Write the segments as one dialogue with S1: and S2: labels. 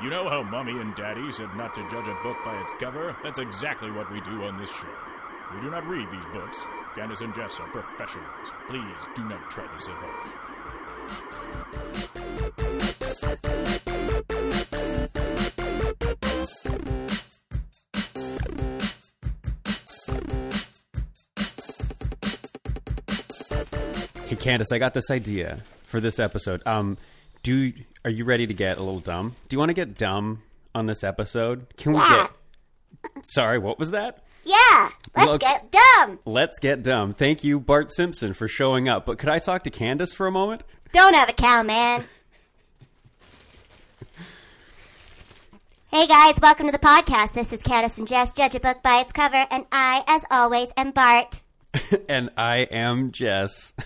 S1: You know how Mommy and Daddy said not to judge a book by its cover? That's exactly what we do on this show. We do not read these books. Candace and Jess are professionals. Please do not try this at home.
S2: Hey Candace, I got this idea for this episode. Um, do are you ready to get a little dumb? Do you want to get dumb on this episode? Can we
S3: Yeah.
S2: get? Sorry, what was that?
S3: Yeah, let's
S2: Look-
S3: get dumb.
S2: Let's get dumb. Thank you, Bart Simpson, for showing up. But could I talk to Candace for a moment?
S3: Don't have a cow, man. Hey guys, welcome to the podcast. This is Candace and Jess. Judge a book by its cover, and I, as always, am Bart.
S2: and I am Jess.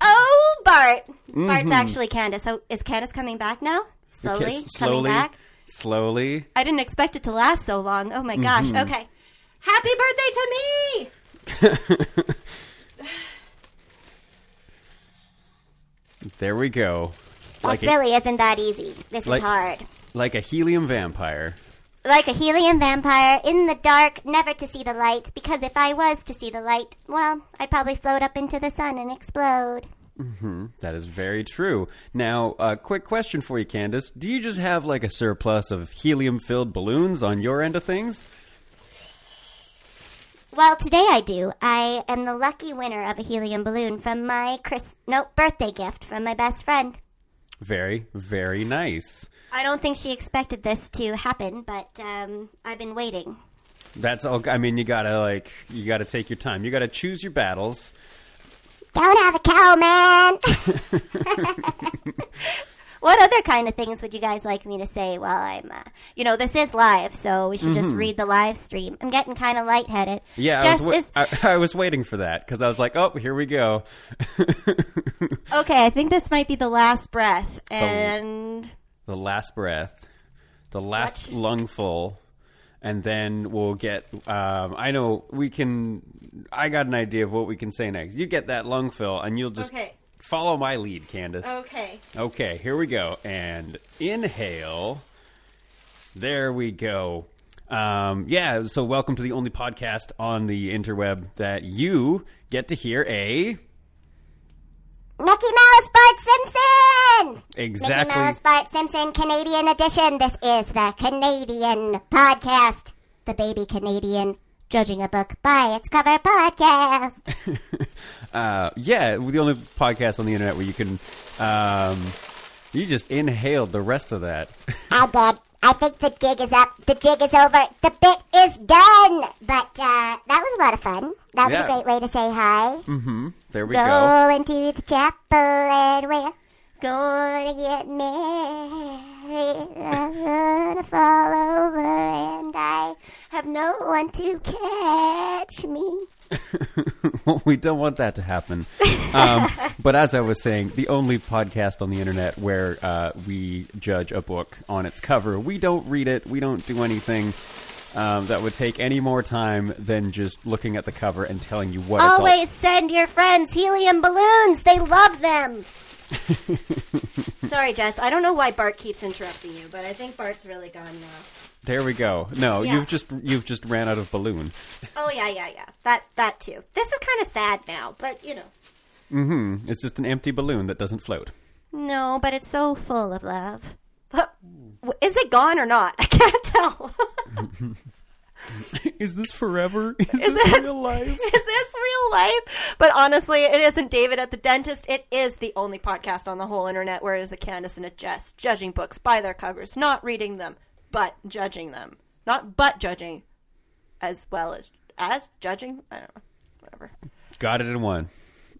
S3: Oh, Bart! Mm-hmm. Bart's actually Candace. Oh, is Candace coming back now? Slowly, coming
S2: slowly,
S3: back.
S2: slowly.
S3: I didn't expect it to last so long. Oh my gosh. Mm-hmm. Okay. Happy birthday to me!
S2: There we go. Like
S3: this
S2: a,
S3: really isn't that easy. This
S2: like-
S3: is hard.
S2: like a helium vampire.
S3: Like a helium vampire in the dark, never to see the light. Because if I was to see the light, well, I'd probably float up into the sun and explode. Mm-hmm.
S2: That is very true. Now, a quick question for you, Candace. Do you just have like a surplus of helium filled balloons on your end of things?
S3: Well, today I do. I am the lucky winner of a helium balloon from my Chris no birthday gift from my best friend.
S2: Very, very nice.
S3: I don't think she expected this to happen, but um, I've been waiting.
S2: That's all. I mean, you gotta like, you gotta take your time. You gotta choose your battles.
S3: Don't have a cow, man. what other kind of things would you guys like me to say while I'm, uh, you know, this is live, so we should just read the live stream. I'm getting kind of lightheaded.
S2: Yeah,
S3: Jess
S2: I was,
S3: is
S2: wa- I, I was waiting for that because I was like, oh, here we go.
S3: okay. I think this might be the last breath, and
S2: the last breath, the last
S3: Watch.
S2: lungful, and then we'll get. Um, I know we can. I got an idea of what we can say next. You get that lungfill, and you'll just
S3: Okay.
S2: Follow my lead, Candace.
S3: okay.
S2: Okay, here we go. And inhale. There we go. Um, yeah, so welcome to the only podcast on the interweb that you get to hear a.
S3: Mickey Mouse Bart Simpson.
S2: Exactly.
S3: Mickey Mouse Bart Simpson Canadian edition. This is the Canadian podcast, the baby Canadian judging a book by its cover podcast.
S2: Uh, yeah, the only podcast on the internet where you can. Um, you just inhaled the rest of that.
S3: I did. I think the jig is up. The jig is over. The bit is done. But uh, that was a lot of fun. That was
S2: Yeah.
S3: a great way to say hi.
S2: hmm There we
S3: go,
S2: go.
S3: into the chapel and we're gonna get married. I'm gonna fall over and I have no one to catch me.
S2: well, we don't want that to happen. Um, but as I was saying, the only podcast on the internet where uh, we judge a book on its cover. We don't read it. We don't do anything um, that would take any more time than just looking at the cover and telling you what
S3: Always send your friends helium balloons. They love them. Sorry, Jess. I don't know why Bart keeps interrupting you, but I think Bart's really gone now.
S2: There we go. No,
S3: Yeah.
S2: you've just you've just ran out of balloon.
S3: Oh yeah, yeah, yeah. That that too. This is kind of sad now, but you know.
S2: Mm hmm It's just an empty balloon that doesn't float.
S3: No, but it's so full of love. But is it gone or not? I can't tell.
S2: Is this forever? Is,
S3: this this- real
S2: life?
S3: is this real life? But honestly, it isn't David at the dentist. It is the only podcast on the whole internet where it is a Candace and a Jess judging books by their covers, not reading them, but judging them. Not but judging, as well as as judging. I don't know. Whatever.
S2: Got it in one.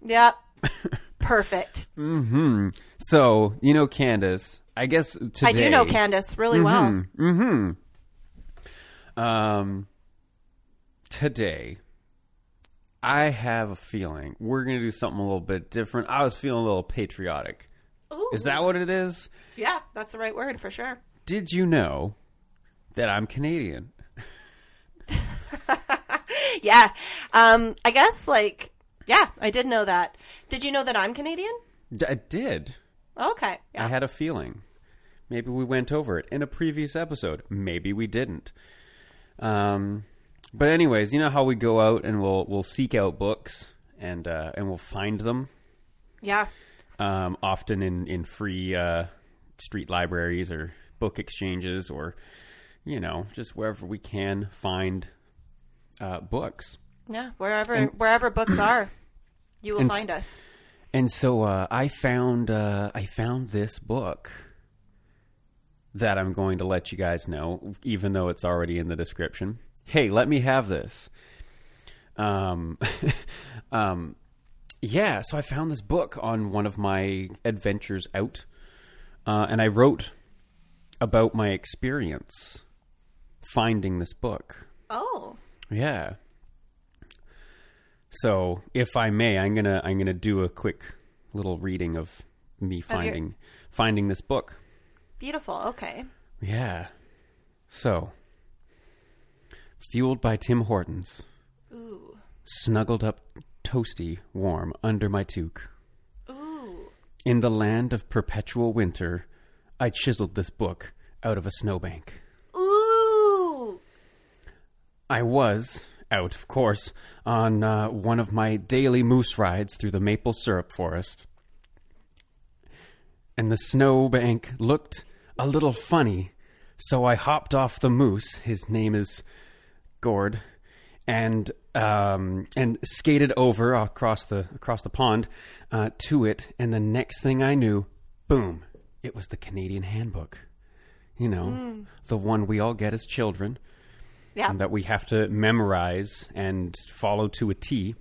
S3: Yep. Perfect. Mm-hmm.
S2: So you know, Candace. I guess today.
S3: I do know Candace really well.
S2: Um, today, I have a feeling we're going to do something a little bit different. I was feeling a little patriotic.
S3: Ooh.
S2: Is that what it is?
S3: Yeah, that's the right word for sure.
S2: Did you know that I'm Canadian?
S3: Yeah. Um, I guess like yeah, I did know that. Did you know that I'm Canadian?
S2: D- I did.
S3: Okay. Yeah.
S2: I had a feeling Maybe we went over it in a previous episode. Maybe we didn't. Um, but anyways, you know how we go out and we'll we'll seek out books and uh, and we'll find them
S4: Yeah.
S2: um, often in in free uh, street libraries or book exchanges or you know just wherever we can find uh, books.
S4: Yeah. Wherever wherever books are, you will
S2: And-
S4: find us.
S2: And so uh, I found uh, I found this book that I'm going to let you guys know, even though it's already in the description. Hey, let me have this. Um, um, yeah. So I found this book on one of my adventures out, uh, and I wrote about my experience finding this book.
S4: Oh.
S2: Yeah. So, if I may, I'm gonna I'm gonna do a quick little reading of me finding finding this book.
S4: Beautiful. Okay.
S2: Yeah. So, fueled by Tim Hortons,
S4: Ooh.
S2: snuggled up, toasty, warm under my toque.
S4: Ooh.
S2: In the land of perpetual winter, I chiseled this book out of a snowbank.
S4: Ooh.
S2: I was out, of course, on uh, one of my daily moose rides through the maple syrup forest. And the snowbank looked a little funny, so I hopped off the moose. His name is Gord, and um, and skated over across the across the pond uh, to it. And the next thing I knew, boom! It was the Canadian Handbook. You know, the one we all get as children
S4: Yeah.
S2: and that we have to memorize and follow to a T.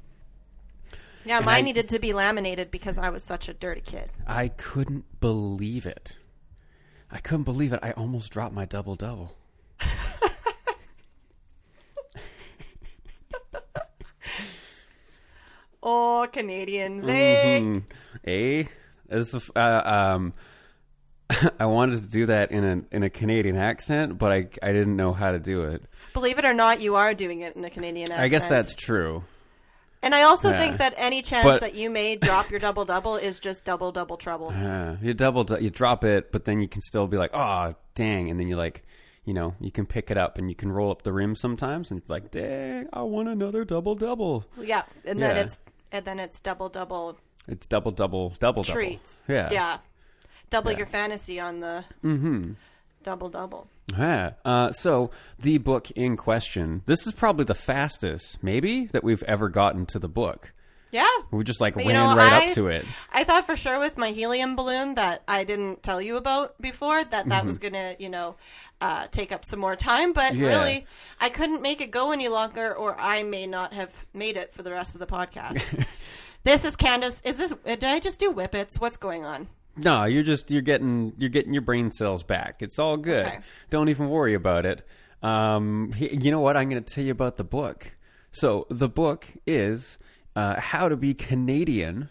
S4: Yeah,
S2: and
S4: mine
S2: I-
S4: needed to be laminated because I was such a dirty kid.
S2: I couldn't believe it. I couldn't believe it. I almost dropped my double double.
S4: Oh, Canadians, eh?
S2: Hmm. Eh? This is, uh, um, I wanted to do that in a in a Canadian accent, but I I didn't know how to do it.
S4: Believe it or not, you are doing it in a Canadian accent.
S2: I guess that's true.
S4: And I also
S2: Yeah.
S4: think that any chance
S2: But-
S4: that you may drop your double double is just double double trouble.
S2: Uh, you double you drop it, but then you can still be like, oh dang, and then you like, you know, you can pick it up and you can roll up the rim sometimes and be like, dang, I want another double double.
S4: Yeah, and then it's and then it's double double
S2: It's double double double
S4: treats.
S2: double. Yeah,
S4: yeah, double
S2: Yeah.
S4: your fantasy on the double double.
S2: Yeah. Uh, so the book in question, this is probably the fastest, maybe, that we've ever gotten to the book.
S4: Yeah,
S2: We just like
S4: But
S2: ran
S4: know,
S2: right
S4: I,
S2: up to it.
S4: I thought for sure with my helium balloon that I didn't tell you about before that that was gonna, you know, uh, take up some more time. But
S2: Mm-hmm. Yeah.
S4: really, I couldn't make it go any longer, or I may not have made it for the rest of the podcast. this is Candace. Is this? Did I just do whippets? What's going on?
S2: No, you're just you're getting you're getting your brain cells back. It's all good.
S4: Okay.
S2: Don't even worry about it. Um, you know what? I'm going to tell you about the book. So the book is uh, How to Be Canadian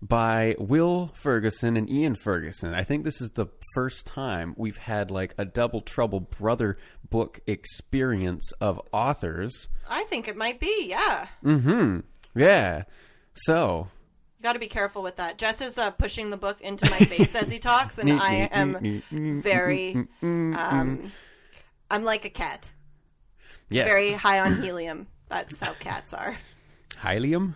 S2: by Will Ferguson and Ian Ferguson. I think this is the first time we've had like a double trouble brother book experience of authors.
S4: I think it might be. Yeah,
S2: Mm-hmm. Yeah. So
S4: got to be careful with that. Jess is uh, pushing the book into my face as he talks, and I am very. Um, I'm like a cat,
S2: yes,
S4: very high on helium. That's how cats are.
S2: Hylium.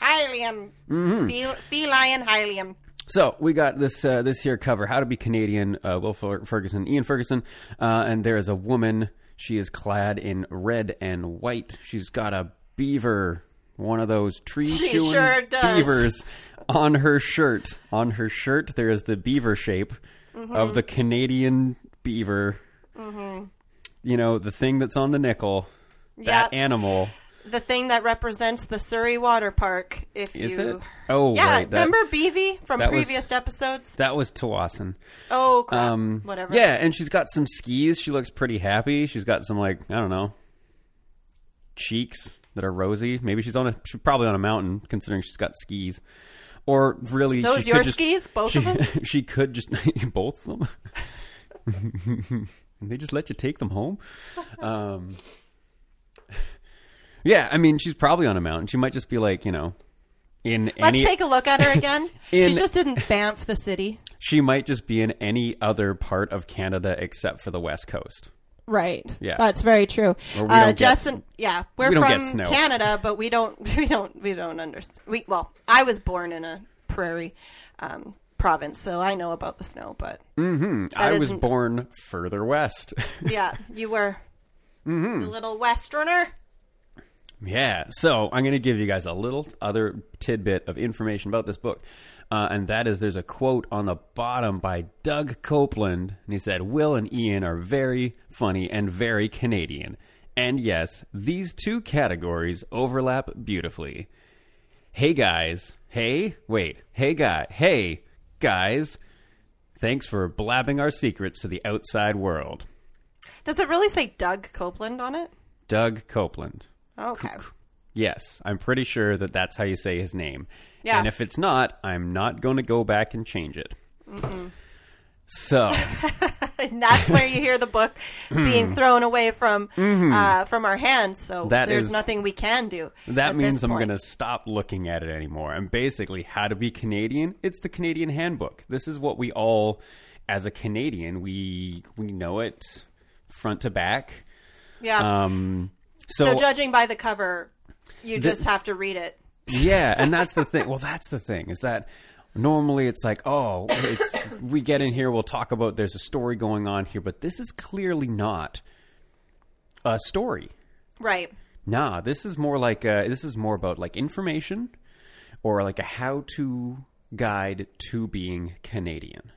S4: Helium.
S2: Mm-hmm.
S4: Fel- feline helium.
S2: So we got this uh, this here cover, "How to Be Canadian." Uh, Will Fer- Ferguson, Ian Ferguson, uh, and there is a woman. She is clad in red and white. She's got a beaver, one of those tree chewing
S4: sure
S2: beavers, on her shirt. On her shirt, there is the beaver shape
S4: Mm-hmm.
S2: of the Canadian beaver. You know the thing that's on the nickel. That animal
S4: The thing that represents the Surrey Water Park. If
S2: is
S4: you.
S2: it? Oh,
S4: Yeah,
S2: right. That,
S4: remember Beavy from
S2: that was-
S4: previous episodes?
S2: that was Tawasin.
S4: Oh crap!
S2: Um,
S4: Whatever.
S2: Yeah, and she's got some skis. She looks pretty happy. She's got some like I don't know cheeks that are rosy. Maybe she's on a she's probably on a mountain considering she's got skis. Or really,
S4: Those
S2: she
S4: your
S2: could just,
S4: skis, both
S2: she,
S4: of them.
S2: she could just both of them. and they just let you take them home. Um, yeah, I mean, she's probably on a mountain. She might just be like you know in
S4: Let's
S2: any
S4: take a look at her again.
S2: In-
S4: She's just in Banff, the city.
S2: she might just be in any other part of Canada except for the West Coast.
S4: Right.
S2: Yeah.
S4: That's very true. Uh,
S2: don't get-
S4: Justin, yeah, we're
S2: we
S4: from. Canada, but we don't, we don't, we don't understand. We well, I was born in a prairie um, province, so I know about the snow. But
S2: I was born further west.
S4: yeah, you were
S2: Mm-hmm.
S4: a little westerner.
S2: Yeah, so I'm going to give you guys a little other tidbit of information about this book. Uh, and that is there's a quote on the bottom by Doug Coupland. And he said, Will and Ian are very funny and very Canadian. And yes, these two categories overlap beautifully. Hey guys. Hey, wait. Hey guy. Hey guys. Thanks for blabbing our secrets to the outside world.
S4: Does it really say Doug Coupland on it?
S2: Doug Coupland.
S4: Okay.
S2: Yes, I'm pretty sure that that's how you say his name.
S4: Yeah.
S2: And if it's not, I'm not going to go back and change it. So,
S4: and that's where you hear the book being thrown away from uh, from our hands. So.
S2: That
S4: there's
S2: is-
S4: nothing we can do.
S2: that means I'm going to stop looking at it anymore. And basically, how to be Canadian, it's the Canadian handbook. This is what we all as a Canadian, we we know it front to back.
S4: Yeah.
S2: Um
S4: so,
S2: so,
S4: judging by the cover, you just have to read it.
S2: Yeah, and that's the thing. Well, that's the thing is that normally it's like, oh, it's we get in here, we'll talk about there's a story going on here, but this is clearly not a story.
S4: Right.
S2: Nah, this is more like uh this is more about like information or like a how-to guide to being Canadian.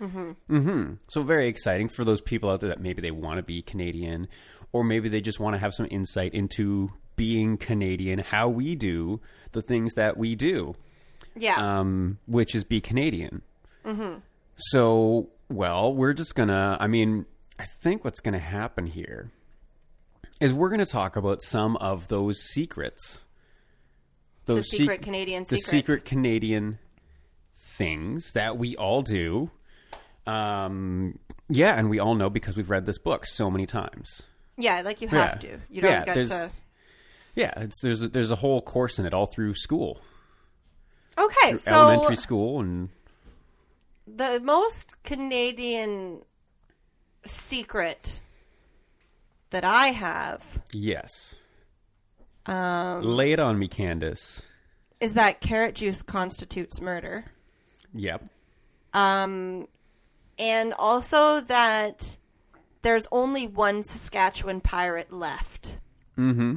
S2: Mm-hmm. So very exciting for those people out there that maybe they want to be Canadian, or maybe they just want to have some insight into being Canadian, how we do the things that we do,
S4: Yeah.
S2: um, which is be Canadian. Mm-hmm. So, well, we're just gonna. I mean, I think what's gonna happen here is we're gonna talk about some of those secrets.
S4: the
S2: Those
S4: secret
S2: sec-
S4: Canadian
S2: the secret Canadian things that we all do. Um, yeah, and we all know because we've read this book so many times.
S4: Yeah, like you
S2: Yeah.
S4: have to. You don't
S2: Yeah,
S4: get to.
S2: Yeah, it's there's a, there's a whole course in it all through school,
S4: Okay, so
S2: elementary school, and
S4: the most Canadian secret that I have
S2: yes.
S4: um,
S2: Lay it on me, Candace.
S4: is that carrot juice constitutes murder.
S2: Yep.
S4: Um, and also that there's only one Saskatchewan pirate left.
S2: Mm-hmm.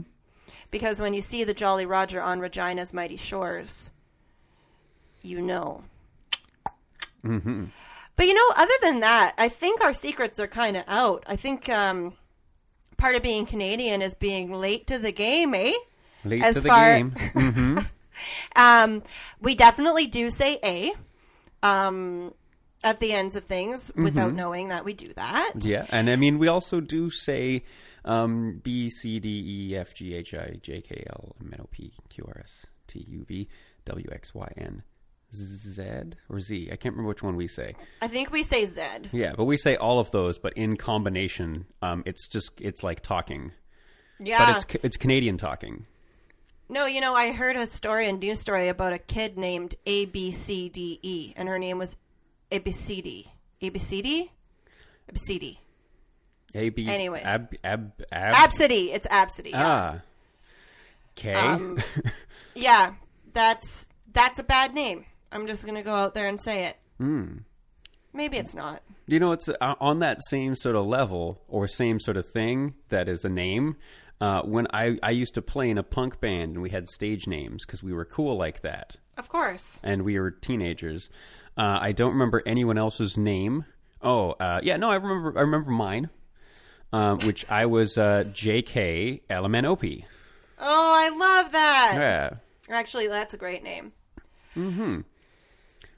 S4: Because when you see the Jolly Roger on Regina's mighty shores, you know.
S2: Mm-hmm.
S4: But you know, other than that, I think our secrets are kind of out. I think um, part of being Canadian is being late to the game, eh?
S2: Late
S4: As
S2: to the
S4: far-
S2: game. Mm-hmm.
S4: Um, we definitely do say A um, at the ends of things without knowing that we do that.
S2: Yeah, and I mean we also do say um, B C D E F G H I J K L M N O P Q R S T U V W X Y N Z or Z. I can't remember which one we say.
S4: I think we say Z.
S2: Yeah, but we say all of those, but in combination, um, it's just it's like talking,
S4: Yeah.
S2: but it's it's Canadian talking.
S4: No, you know, I heard a story, a news story about a kid named A B C D E, and her name was ABCD. ABCD? ABCD.
S2: A B.
S4: Anyways.
S2: ab ab ab.
S4: Absidy. It's Absidy. Yeah.
S2: ah. Okay.
S4: Um, yeah, that's that's a bad name. I'm just gonna go out there and say it.
S2: Hmm.
S4: Maybe it's not.
S2: You know, it's uh, on that same sort of level or same sort of thing that is a name. Uh, when I, I used to play in a punk band and we had stage names because we were cool like that
S4: Of course.
S2: and we were teenagers. Uh, I don't remember anyone else's name. Oh, uh, yeah, no, I remember. I remember mine, um, which I was uh, J.K. LMNOP.
S4: Oh, I love that.
S2: Yeah,
S4: Actually, that's a great name. Mm-hmm.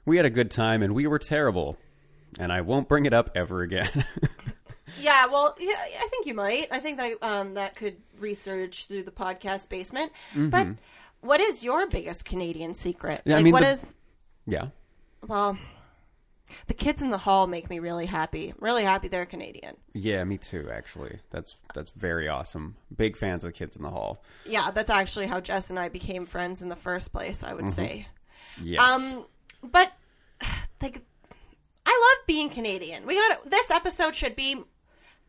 S2: We had a good time and we were terrible, and I won't bring it up ever again.
S4: Yeah, well, yeah, I think you might. I think that um, that could research through the podcast basement. But what is your biggest Canadian secret?
S2: Mm-hmm. Yeah, I mean,
S4: what
S2: the-
S4: is?
S2: yeah.
S4: Well, the kids in the hall make me really happy. Really happy they're Canadian.
S2: Yeah, me too. Actually, that's that's very awesome. Big fans of the kids in the hall.
S4: Yeah, that's actually how Jess and I became friends in the first place. I would
S2: Mm-hmm.
S4: say.
S2: Yes.
S4: Um, but like I love being Canadian. We got this episode should be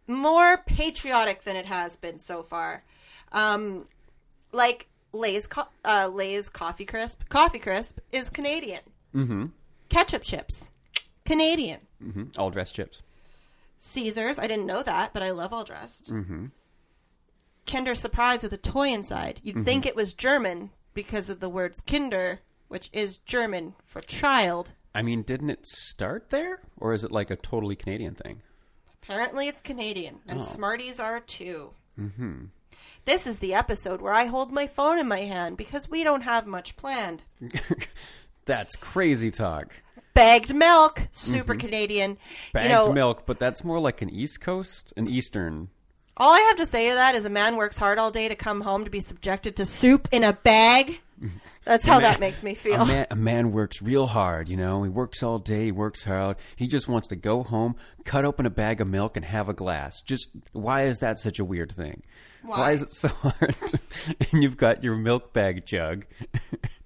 S4: more patriotic than it has been so far. Um, like Lay's, co- uh, Lay's coffee crisp, coffee crisp is Canadian. Mm-hmm. Ketchup chips, Canadian.
S2: hmm All dressed chips.
S4: Caesars, I didn't know that, but I love all dressed. Mm-hmm. Kinder Surprise with a toy inside. You'd think it was German because of the words Kinder, which is German for child.
S2: I mean, didn't it start there, or is it like a totally Canadian thing?
S4: Apparently, it's Canadian, and Smarties are too. Mm-hmm. This is the episode where I hold my phone in my hand because we don't have much planned.
S2: That's crazy talk.
S4: Bagged milk, super mm-hmm. Canadian.
S2: Bagged
S4: you know,
S2: milk, but that's more like an East Coast, an Eastern.
S4: all I have to say to that is a man works hard all day to come home to be subjected to soup in a bag. That's how that makes me feel.
S2: A man, a man works real hard, you know. He works all day, he works hard. He just wants to go home, cut open a bag of milk, and have a glass. Just why is that such a weird thing?
S4: Why?
S2: is it so hard? and you've got your milk bag jug.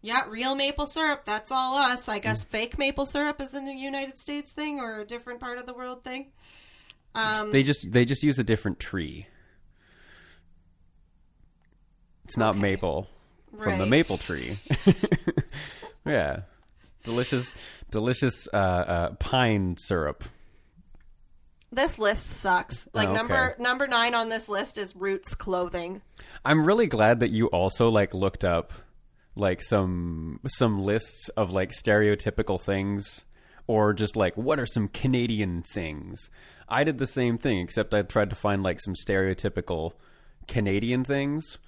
S4: Yeah, real maple syrup. That's all us. I guess fake maple syrup is a United States thing or a different part of the world thing. Um,
S2: they just they just use a different tree. It's not
S4: Okay.
S2: maple from the maple tree. yeah, delicious, delicious uh, uh, pine syrup.
S4: this list sucks. Like
S2: Oh, okay.
S4: number number nine on this list is Roots clothing.
S2: I'm really glad that you also like looked up like some some lists of like stereotypical things or just like what are some Canadian things. I did the same thing except I tried to find like some stereotypical Canadian things.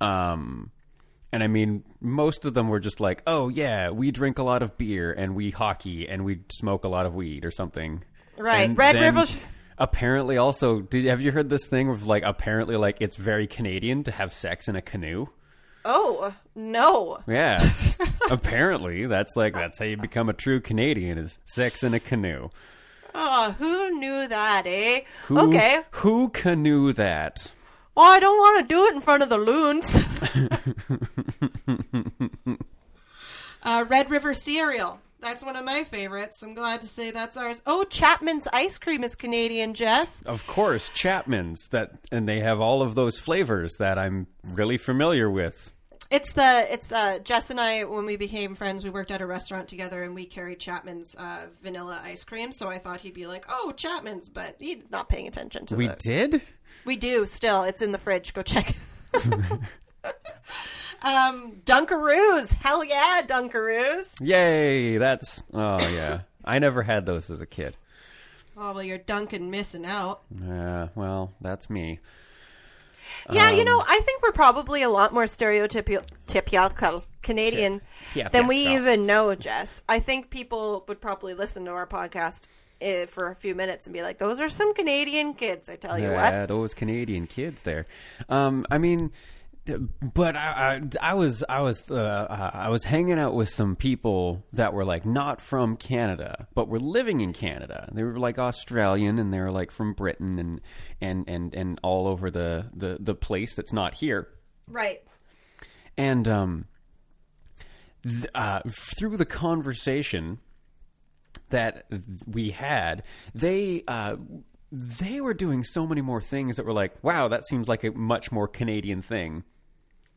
S2: Um and I mean most of them were just like, "Oh yeah, we drink a lot of beer and we hockey and we smoke a lot of weed or something."
S4: Right.
S2: And
S4: Red River-
S2: Apparently, also, did have you heard this thing of like apparently like it's very Canadian to have sex in a canoe?
S4: Oh no!
S2: Yeah, apparently that's like that's how you become a true Canadian is sex in a canoe.
S4: Oh, who knew that, eh?
S2: Who,
S4: Okay.
S2: who canoe that?
S4: Well, I don't want to do it in front of the loons. uh, Red River cereal. That's one of my favorites. I'm glad to say that's ours. Oh, Chapman's ice cream is Canadian, Jess.
S2: Of course, Chapman's that, and they have all of those flavors that I'm really familiar with.
S4: It's the it's uh, Jess and I when we became friends. We worked at a restaurant together, and we carried Chapman's uh, vanilla ice cream. So I thought he'd be like, "Oh, Chapman's," but he's not paying attention to that.
S2: We
S4: the-
S2: did.
S4: We do still. It's in the fridge. Go check. um, Dunkaroos. Hell yeah, Dunkaroos.
S2: Yay! That's oh yeah. I never had those as a kid.
S4: Oh well, you're Duncan missing out.
S2: Yeah, well, that's me.
S4: Yeah, you
S2: Um,
S4: know, I think we're probably a lot more stereotypical typical Canadian
S2: Yeah,
S4: than
S2: yeah,
S4: we
S2: no.
S4: even know, Jess. I think people would probably listen to our podcast eh, for a few minutes and be like, "Those are some Canadian kids." I tell you what.
S2: Yeah, those Canadian kids there. Um, I mean, but I, I, I was, I was, uh, I was hanging out with some people that were like not from Canada, but were living in Canada. They were like Australian, and they were like from Britain, and and and and all over the the the place that's not here.
S4: Right.
S2: And um, th- uh, through the conversation that we had, they uh, they were doing so many more things that were like, wow, that seems like a much more Canadian thing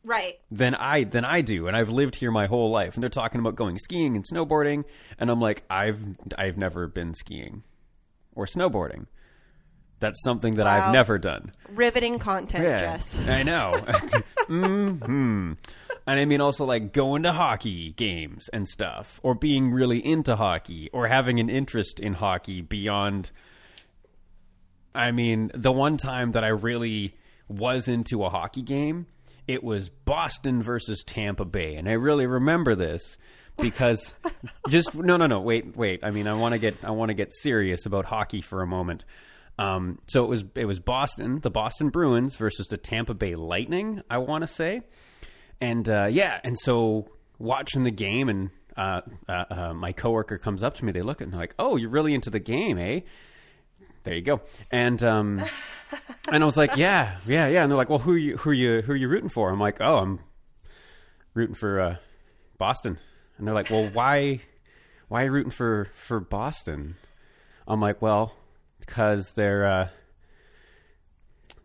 S4: Right.
S2: than I than I do, and I've lived here my whole life. And they're talking about going skiing and snowboarding, and I'm like, I've I've never been skiing or snowboarding. That's something that
S4: Wow.
S2: I've never done.
S4: Riveting content, Jess.
S2: I know. hmm And I mean also like going to hockey games and stuff, or being really into hockey, or having an interest in hockey beyond. I mean, the one time that I really was into a hockey game, it was Boston versus Tampa Bay, and I really remember this because just no, no, no, wait, wait. I mean, I want to get I want to get serious about hockey for a moment. Um, so it was it was Boston, the Boston Bruins versus the Tampa Bay Lightning. I want to say, and uh, yeah, and so watching the game, and uh, uh, uh, my coworker comes up to me. They look at me like, "Oh, you're really into the game, eh?" There you go. And um, and I was like, "Yeah, yeah, yeah." And they're like, "Well, who are you who are you who are you rooting for?" I'm like, "Oh, I'm rooting for uh, Boston." And they're like, "Well, why?" why are you rooting for for Boston? I'm like, well, because they're uh,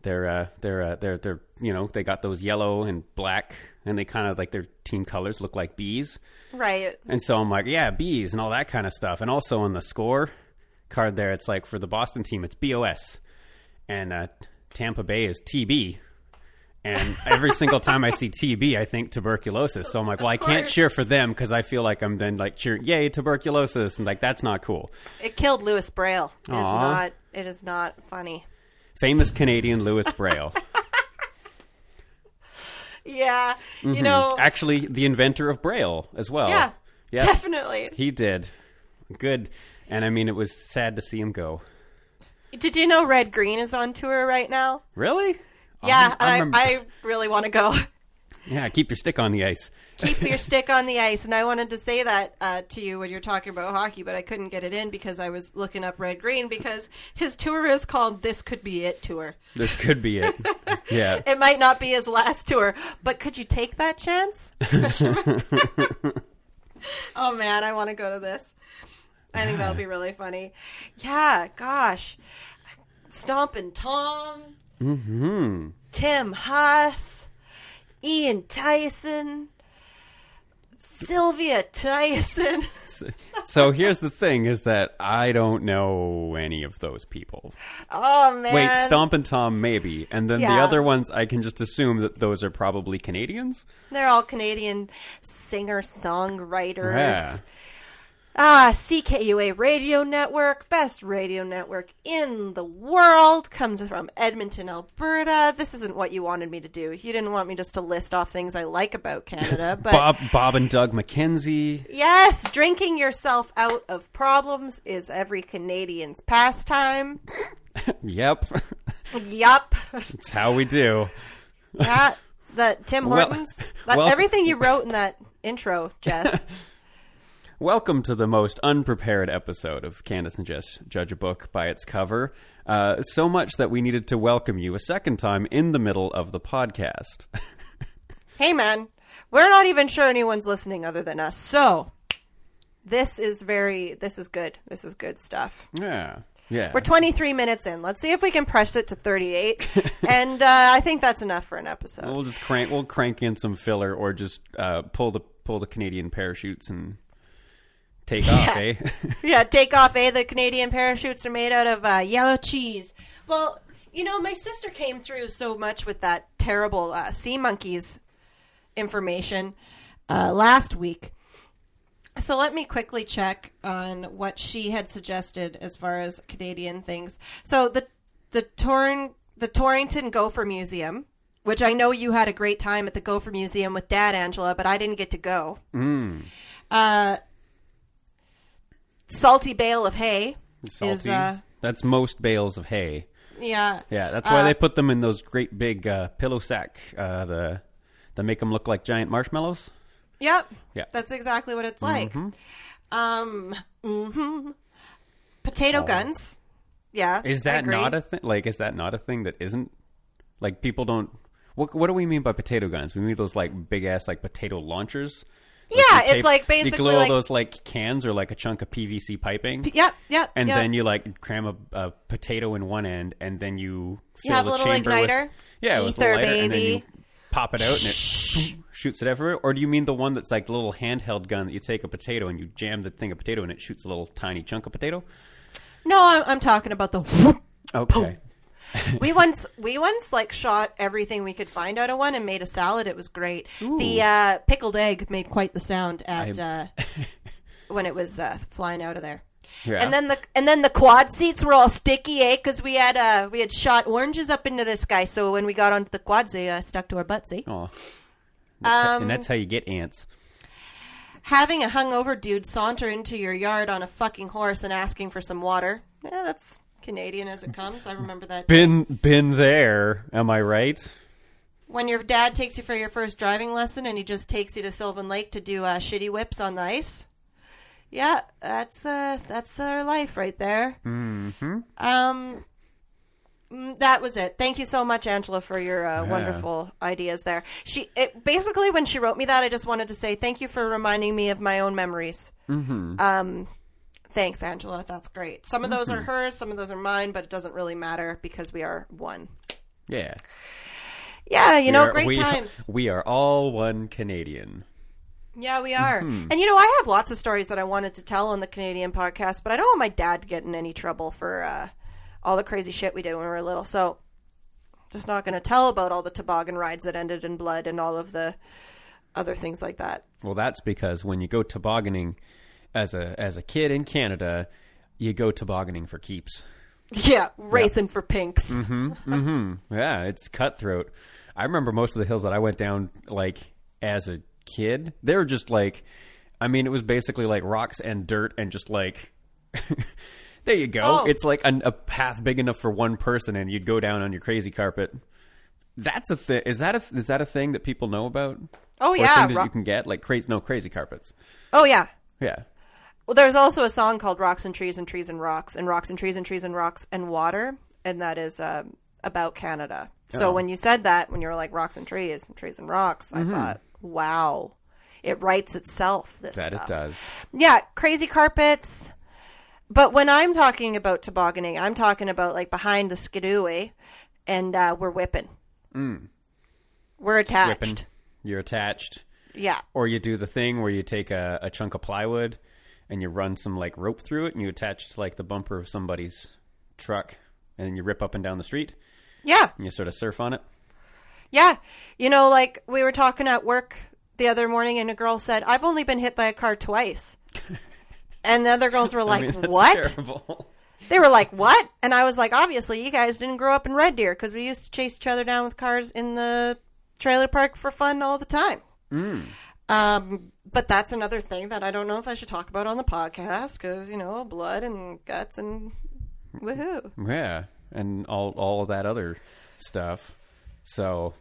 S2: they're uh, they're uh, they're they're you know they got those yellow and black, and they kind of like their team colors look like bees,
S4: Right.
S2: and so I'm like, yeah, bees and all that kind of stuff. And also on the score card there, it's like for the Boston team, it's BOS, and uh, Tampa Bay is TB. And every single time I see TB, I think tuberculosis. So I'm like, well, I can't cheer for them because I feel like I'm then like cheering, yay, tuberculosis, and like that's not cool.
S4: It killed Louis Braille. It is
S2: Aw.
S4: not. It is not funny.
S2: Famous Canadian Louis Braille,
S4: Yeah. You know.
S2: actually the inventor of Braille as well.
S4: yeah.
S2: yeah,
S4: Definitely.
S2: he did. Good, and I mean, it was sad to see him go.
S4: Did you know Red Green is on tour right now?
S2: Really?
S4: Yeah,
S2: I'm-
S4: I, I really want to go.
S2: yeah, keep your stick on the ice.
S4: Keep your stick on the ice. And I wanted to say that uh, to you when you're talking about hockey, but I couldn't get it in because I was looking up Red Green because his tour is called This Could Be It Tour.
S2: This could be it. yeah.
S4: It might not be his last tour, but could you take that chance? oh man, I want to go to this. I think that'll be really funny. Yeah, gosh. Stompin' Tom,
S2: Hmm.
S4: Tim Hus, Ian Tyson, Sylvia Tyson.
S2: So here's the thing: is that I don't know any of those people.
S4: Oh man.
S2: Wait, Stompin' Tom maybe, and then the other ones I can just assume that those are probably Canadians.
S4: They're all Canadian singer songwriters.
S2: Yeah.
S4: Ah, CKUA Radio Network, best radio network in the world, comes from Edmonton, Alberta. This isn't what you wanted me to do. You didn't want me just to list off things I like about Canada, but
S2: Bob, Bob and Doug McKenzie.
S4: yes, drinking yourself out of problems is every Canadian's pastime.
S2: Yep,
S4: yep.
S2: it's how we do.
S4: that that Tim
S2: Well-
S4: Hortons, that,
S2: well-
S4: everything you wrote in that intro, Jess.
S2: Welcome to the most unprepared episode of Candace and Jess Judge a Book by its cover. Uh, so much that we needed to welcome you a second time in the middle of the podcast.
S4: hey man, we're not even sure anyone's listening other than us. So this is very this is good. This is good stuff.
S2: yeah, yeah.
S4: We're 23 minutes in. Let's see if we can press it to 38. and uh, I think that's enough for an episode.
S2: We'll just crank. We'll crank in some filler, or just uh, pull the pull the Canadian parachutes and take off. Eh?
S4: yeah, take off, eh? The Canadian parachutes are made out of uh, yellow cheese. Well, you know, my sister came through so much with that terrible uh, sea monkeys information uh, last week. So let me quickly check on what she had suggested as far as Canadian things. So the the Torring the Torrington Gopher Museum, which I know you had a great time at the Gopher Museum with Dad, Angela, but I didn't get to go.
S2: Mm.
S4: Uh, salty bale of hay
S2: Salty.
S4: is uh,
S2: That's most bales of hay.
S4: yeah
S2: Yeah, that's why
S4: Uh,
S2: they put them in those great big uh, pillow sack. Uh, the that make them look like giant marshmallows.
S4: yep
S2: Yeah.
S4: that's exactly what it's like. Um, hmm potato guns. Yeah,
S2: Oh. Is that not a thing? Like, is that not a thing that isn't? Like, people don't. What What do we mean by potato guns? We mean those like big ass like potato launchers. Like,
S4: Yeah,
S2: you
S4: it's
S2: tape-
S4: like
S2: you
S4: basically
S2: glue all those like cans or like a chunk of PVC piping.
S4: Yep, yep.
S2: and
S4: yep.
S2: then you like cram a, a potato in one end, and then you
S4: You
S2: fill
S4: have a little
S2: chamber with-
S4: igniter?
S2: yeah, with a
S4: Ether,
S2: lighter, and then
S4: baby.
S2: you pop it out, and it shoots it everywhere. Or do you mean the one that's like the little handheld gun that you take a potato and you jam the thing of potato and it shoots a little tiny chunk of potato?
S4: no, I'm, I'm talking about the. whoop.
S2: Okay,
S4: we once we once like shot everything we could find out of one and made a salad. It was great. The uh, pickled egg made quite the sound at uh, when it was uh, flying out of there.
S2: yeah.
S4: And then the and then the quad seats were all sticky, eh? Because we had uh we had shot oranges up into this guy. So when we got onto the quads, they uh, stuck to our butts. Eh?
S2: How-
S4: Um,
S2: and that's how you get ants.
S4: Having a hungover dude saunter into your yard on a fucking horse and asking for some water. Yeah, that's Canadian as it comes. I remember that.
S2: Been been there. Am I right?
S4: when your dad takes you for your first driving lesson and he just takes you to Sylvan Lake to do uh, shitty whips on the ice. Yeah, that's uh, that's our life right there. Mm-hmm. Um, Mm, That was it. Thank you so much, Angela, for your uh, wonderful ideas there. She it, basically when she wrote me that, I just wanted to say thank you for reminding me of my own memories. Mm-hmm. Um, thanks, Angela. That's great. Some of those are hers, some of those are mine, but it doesn't really matter because we are one.
S2: Yeah.
S4: Yeah, you
S2: We
S4: know,
S2: are-
S4: great
S2: we,
S4: times.
S2: We are all one Canadian.
S4: Yeah, we are.
S2: Mm-hmm.
S4: And you know, I have lots of stories that I wanted to tell on the Canadian podcast, but I don't want my dad to get in any trouble for uh, all the crazy shit we did when we were little. So, just not going to tell about all the toboggan rides that ended in blood and all of the other things like that.
S2: Well, that's because when you go tobogganing as a as a kid in Canada, you go tobogganing for keeps.
S4: Yeah, racing for pinks.
S2: Mm-hmm. Yeah, it's cutthroat. I remember most of the hills that I went down like as a kid. They were just like, I mean, it was basically like rocks and dirt and just like. there you go.
S4: Oh.
S2: It's like an, a path big enough for one person, and you'd go down on your crazy carpet. That's a thing. Is that a is that a thing that people know about?
S4: Oh,
S2: Or a
S4: yeah,
S2: thing that
S4: ro-
S2: you can get like crazy. No, crazy carpets.
S4: Oh yeah.
S2: Yeah.
S4: Well, there's also a song called "Rocks and Trees and Trees and Rocks" and "Rocks and Trees and Trees and Rocks and Water," and that is um, about Canada. So
S2: Oh.
S4: when you said that, when you were like "rocks and trees and trees and rocks," I thought, "Wow, it writes itself." This
S2: That
S4: stuff.
S2: it does.
S4: Yeah, crazy carpets. But when I'm talking about tobogganing, I'm talking about like behind the skidoo, and uh, we're whipping. We're attached.
S2: You're attached.
S4: Yeah.
S2: Or you do the thing where you take a, a chunk of plywood and you run some like rope through it and you attach it to like the bumper of somebody's truck and then you rip up and down the street
S4: Yeah.
S2: and you sort of surf on it.
S4: Yeah. You know, like we were talking at work the other morning and a girl said, I've only been hit by a car twice. and the other girls were like,
S2: I mean,
S4: What?
S2: Terrible.
S4: They were like, What? And I was like, Obviously, you guys didn't grow up in Red Deer because we used to chase each other down with cars in the trailer park for fun all the time. Mm. Um, but that's another thing that I don't know if I should talk about on the podcast because, you know, blood and guts and woohoo.
S2: Yeah, and all all of that other stuff. So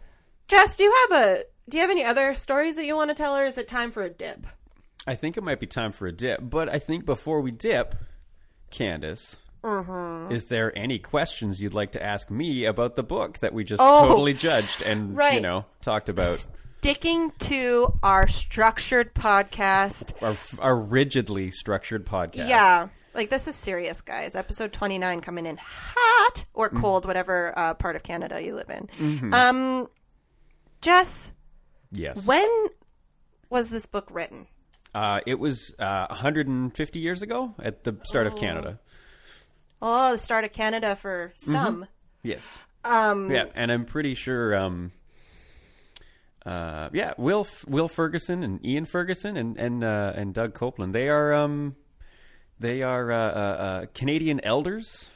S4: Jess, do you have a. Do you have any other stories that you want to tell, or is it time for a dip?
S2: I think it might be time for a dip. But I think before we dip, Candace,
S4: Mm-hmm.
S2: is there any questions you'd like to ask me about the book that we just
S4: Oh,
S2: totally judged and you know talked about?
S4: Sticking to our structured podcast.
S2: Our, our rigidly structured podcast.
S4: Yeah. Like, this is serious, guys. Episode 29 coming in hot or
S2: Mm.
S4: cold, whatever uh, part of Canada you live in.
S2: Mm-hmm.
S4: Um, Jess,
S2: Yes.
S4: when was this book written?
S2: Uh, it was uh, 150 years ago at the start of Canada.
S4: Oh, the start of Canada for
S2: Mm-hmm.
S4: some.
S2: Yes.
S4: Um,
S2: Yeah, and I'm pretty sure. Um, uh, yeah, Will Will Ferguson and Ian Ferguson and and uh, and Doug Coupland. They are um, they are uh, uh, uh, Canadian elders,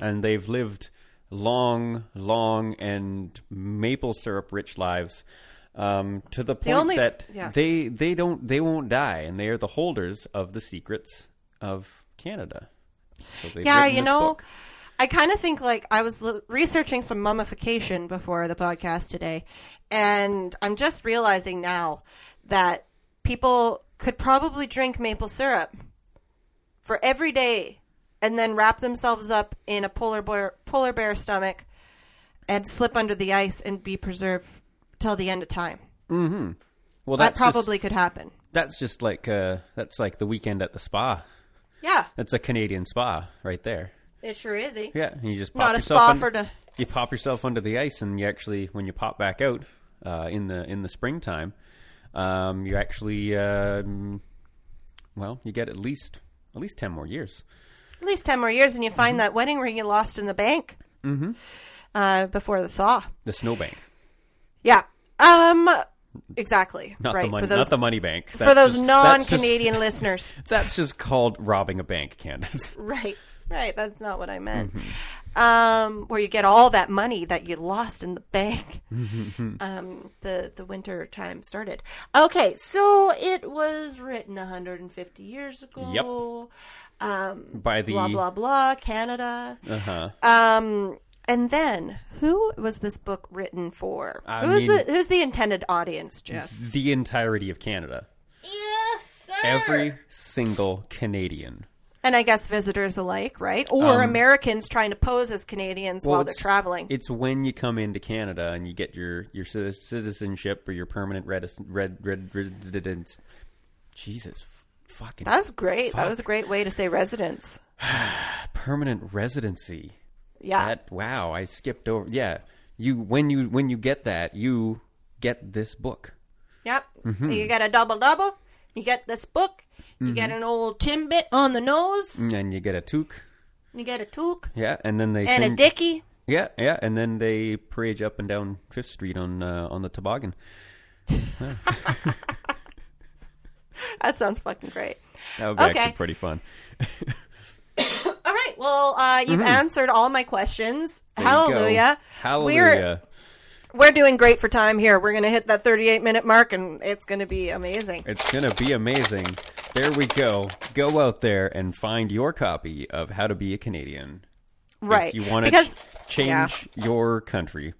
S2: and they've lived long, long and maple syrup rich lives. Um, to the point
S4: only-
S2: that
S4: yeah.
S2: they they don't they won't die, and they are the holders of the secrets of Canada. So
S4: Yeah, you know,
S2: book.
S4: I kind of think like I was l- researching some mummification before the podcast today, and I'm just realizing now that people could probably drink maple syrup for every day and then wrap themselves up in a polar bear, polar bear stomach and slip under the ice and be preserved till the end of time. Mm-hmm.
S2: Well,
S4: That
S2: that's just-
S4: probably could happen.
S2: That's just like uh, that's like the weekend at the spa.
S4: Yeah,
S2: That's a Canadian spa right there.
S4: It sure is. eh?
S2: Yeah, and you just pop
S4: Not a
S2: yourself
S4: spa
S2: un-
S4: for the
S2: you pop yourself under the ice, and you actually when you pop back out uh, in the in the springtime, um, you actually um, well you get at least at least ten more years.
S4: at least 10 more years and you find that wedding ring you lost in the bank mm-hmm. uh, before the thaw.
S2: The snowbank,
S4: Yeah. Um. Exactly.
S2: not
S4: right.
S2: the money,
S4: for those
S2: not the money bank.
S4: for those
S2: just- that's just-
S4: non-Canadian listeners.
S2: That's just called robbing a bank, Candace.
S4: Right. Right. That's not what I meant.
S2: Mm-hmm.
S4: Um, where you get all that money that you lost in the bank. um, the the winter time started. Okay, so it was written 150 years ago. Um,
S2: By the
S4: blah blah blah. Canada.
S2: uh huh.
S4: Um, and then who was this book written for?
S2: I
S4: who's
S2: mean-
S4: the who's the intended audience, Jess?
S2: The entirety of Canada,
S4: Yes, sir.
S2: every single Canadian.
S4: And I guess visitors alike, right? Or
S2: Um,
S4: Americans trying to pose as Canadians while they're traveling.
S2: It's when you come into Canada and you get your your citizenship or your permanent redis- red, red, residence. Jesus, fucking
S4: That was great. That was a great way to say residence.
S2: permanent residency.
S4: Yeah.
S2: That wow, I skipped over. Yeah, you when you when you get that, you get this book.
S4: Yep.
S2: Mm-hmm.
S4: You get a double double. You get this book. You get an old Timbit on the nose.
S2: and you get a toque.
S4: You get a toque
S2: Yeah, and then they
S4: and
S2: sing,
S4: a dicky.
S2: Yeah, yeah, and then they parade up and down Fifth Street on uh, on the toboggan.
S4: That sounds fucking great.
S2: That would be
S4: Okay.
S2: actually pretty fun.
S4: All right. Well, uh, you've answered all my questions.
S2: Mm-hmm. Go.
S4: Hallelujah. We're
S2: Hallelujah!
S4: We're doing great for time here. We're gonna hit that 38 minute mark, and it's gonna be amazing.
S2: It's gonna be amazing. There we go. Go out there and find your copy of How to Be a Canadian.
S4: Right.
S2: If you want to
S4: because
S2: change
S4: yeah.
S2: your country.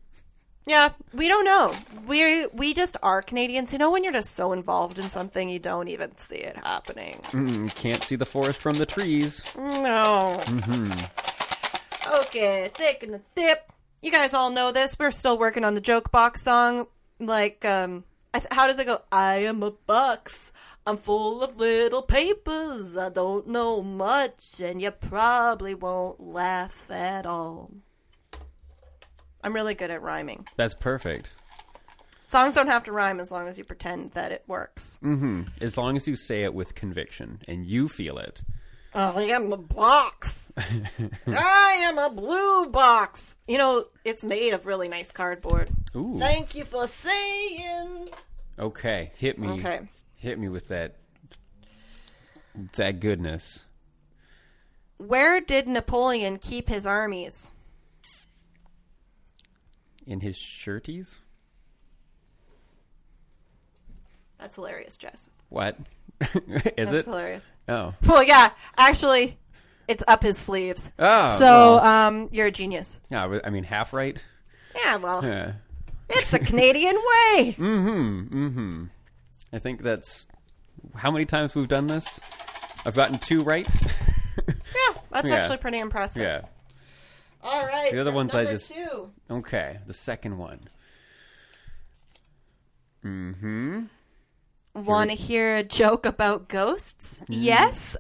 S4: yeah, we don't know. We we just are Canadians. You know, when you're just so involved in something, you don't even see it happening.
S2: Mm, can't see the forest from the trees.
S4: No.
S2: Mm-hmm.
S4: Okay, taking a dip. You guys all know this. We're still working on the joke box song. Like, um, th- how does it go? I am a box. I'm full of little papers. I don't know much, and you probably won't laugh at all. I'm really good at rhyming.
S2: That's perfect.
S4: Songs don't have to rhyme as long as you pretend that it works.
S2: hmm As long as you say it with conviction and you feel it.
S4: I am a box. I am a blue box. You know, it's made of really nice cardboard.
S2: Ooh.
S4: Thank you for saying.
S2: Okay, hit me.
S4: Okay.
S2: Hit me with that. That goodness.
S4: Where did Napoleon keep his armies?
S2: In his shirties?
S4: That's hilarious, Jess.
S2: What? Is
S4: That's
S2: it?
S4: hilarious.
S2: Oh.
S4: Well, yeah, actually, it's up his sleeves.
S2: Oh.
S4: so,
S2: well,
S4: um, you're a genius.
S2: yeah, I mean, half right?
S4: Yeah, well,
S2: Yeah.
S4: it's a Canadian way.
S2: Mm-hmm. Mm-hmm. I think that's how many times we've done this. I've gotten two right.
S4: Yeah, that's
S2: Yeah.
S4: actually pretty impressive.
S2: yeah.
S4: All right.
S2: The other ones I
S4: number
S2: just-
S4: Two.
S2: Okay. The second one. Mm-hmm.
S4: Want to hear a joke about ghosts? Yes.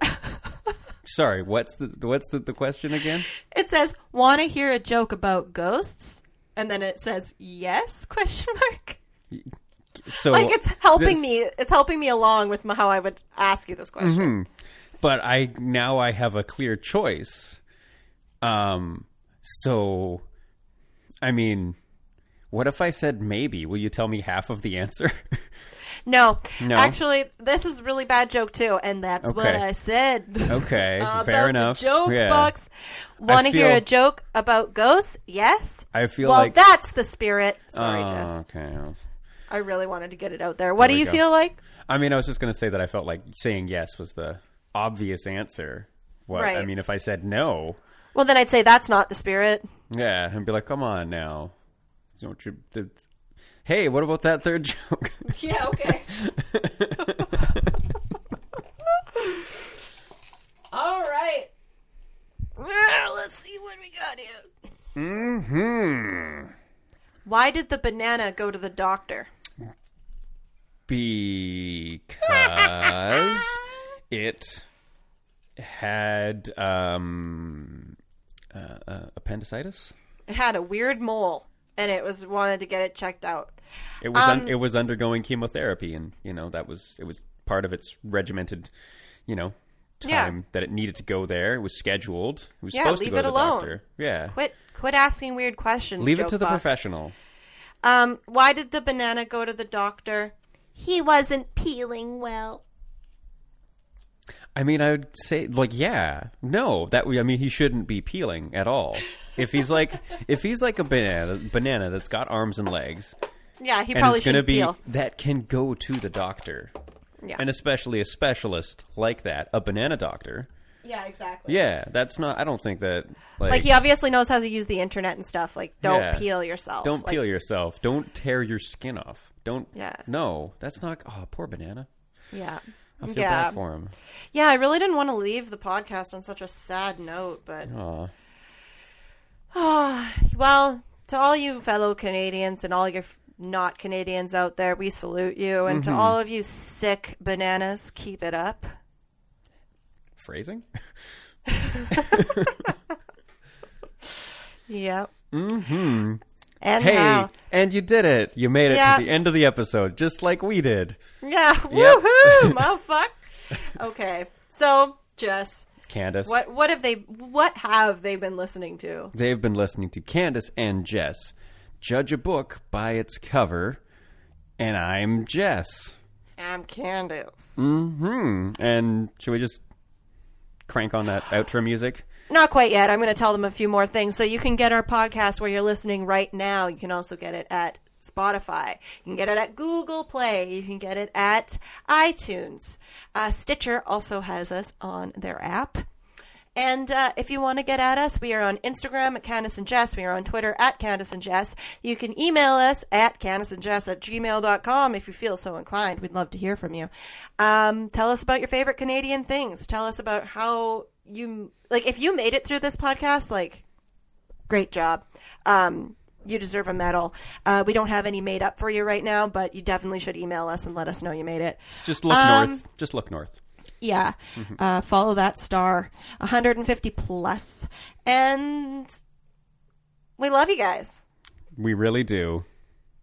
S2: Sorry. What's the what's the, the question again?
S4: it says, "Want to hear a joke about ghosts?" And then it says, "Yes?" question mark.
S2: So
S4: Like it's helping
S2: this-
S4: me. It's helping me along with how I would ask you this question.
S2: Mm-hmm. but I now I have a clear choice. Um, so, I mean, what if I said maybe? Will you tell me half of the answer?
S4: No,
S2: No?
S4: actually, this is a really bad joke too, and that's what
S2: Okay.
S4: I said.
S2: okay,
S4: About
S2: fair
S4: the
S2: enough.
S4: joke
S2: yeah.
S4: box. Want to hear a joke about ghosts? Yes.
S2: I feel
S4: well,
S2: like
S4: that's the spirit. Sorry,
S2: Oh,
S4: Jess.
S2: okay.
S4: I really wanted to get it out there. What do
S2: we
S4: you
S2: go.
S4: feel like?
S2: I mean, I was just going to say that I felt like saying yes was the obvious answer. What I
S4: Right.
S2: mean, if I said no,
S4: Well, then I'd say that's not the spirit.
S2: yeah, and be like, "Come on now, don't you?" Hey, what about that third joke?
S4: Yeah. Okay. All right. Well, let's see what we got here.
S2: hmm
S4: Why did the banana go to the doctor?
S2: because it had um, uh, uh, appendicitis.
S4: It had a weird mole, and it was wanted to get it checked out.
S2: It was un-
S4: Um,
S2: it was undergoing chemotherapy, and you know that was it was part of its regimented, you know,
S4: Yeah.
S2: time that it needed to go there. It was scheduled. It was
S4: Yeah,
S2: supposed to go to the
S4: alone.
S2: doctor. Yeah,
S4: Quit, quit asking weird questions.
S2: leave it to the
S4: Box.
S2: professional.
S4: Um, why did the banana go to the doctor? He wasn't peeling well.
S2: I mean, I would say like, yeah, no, that I mean, he shouldn't be peeling at all. If he's like, if he's like a banana, banana that's got arms and legs,
S4: Yeah, he probably
S2: it's going to
S4: shouldn't
S2: be
S4: peel.
S2: that can go to the doctor,
S4: Yeah.
S2: and especially a specialist like that, a banana doctor.
S4: yeah, exactly.
S2: Yeah, that's not. I don't think that like,
S4: Like he obviously knows how to use the internet and stuff. Like, don't
S2: Yeah.
S4: peel yourself.
S2: don't
S4: Like,
S2: peel yourself. Don't tear your skin off. Don't.
S4: Yeah.
S2: No, that's not. Oh, poor banana.
S4: Yeah.
S2: I feel
S4: Yeah.
S2: bad for him.
S4: Yeah, I really didn't want to leave the podcast on such a sad note, but
S2: Aw.
S4: well, to all you fellow Canadians and all your not Canadians out there, we salute you, and to all of you sick bananas, keep it up.
S2: Phrasing?
S4: Yep. Mm-hmm. And
S2: Hey,
S4: how?
S2: and you did it. You made it
S4: Yeah.
S2: to the end of the episode, just like we did.
S4: Yeah,
S2: Yep.
S4: woohoo, motherfuck. Okay, so Jess,
S2: Candace.
S4: what what have they what have they been listening to?
S2: They've been listening to Candace and Jess judge a book by its cover, and I'm Jess.
S4: I'm Candace.
S2: Mm-hmm. And should we just crank on that outro music?
S4: Not quite yet. I'm going to tell them a few more things. So you can get our podcast where you're listening right now. You can also get it at Spotify. You can get it at Google Play. You can get it at iTunes. Uh, Stitcher also has us on their app. And uh, if you want to get at us, we are on Instagram at Candace and Jess. We are on Twitter at Candace and Jess. You can email us at candaceandjess at gmail.com if you feel so inclined. We'd love to hear from you. Um, tell us about your favorite Canadian things. Tell us about how you, like, if you made it through this podcast, like, great job. Um, you deserve a medal. Uh, we don't have any made up for you right now, but you definitely should email us and let us know you made it.
S2: Just look
S4: Um,
S2: north. Just look north.
S4: Yeah. Uh, follow that star. 150 plus. And we love you guys.
S2: We really do.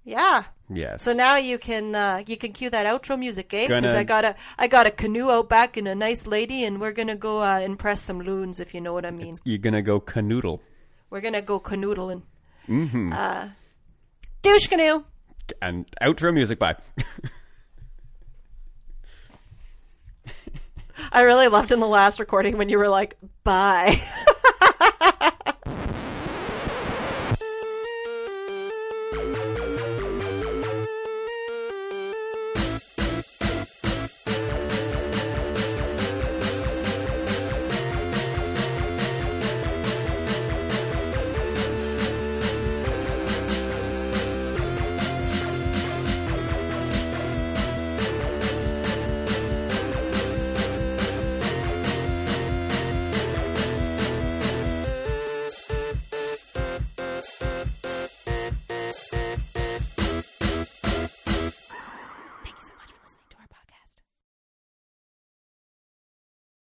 S4: Yeah.
S2: Yes.
S4: So now you can uh, you can cue that outro music, Gabe, because I got a I got a canoe out back and a nice lady, and we're gonna go uh, impress some loons, if you know what I mean.
S2: You're gonna go canoodle.
S4: We're gonna go canoodling. Mm-hmm. Uh, douche canoe.
S2: And outro music. Bye.
S4: I really loved in the last recording when you were like, "Bye."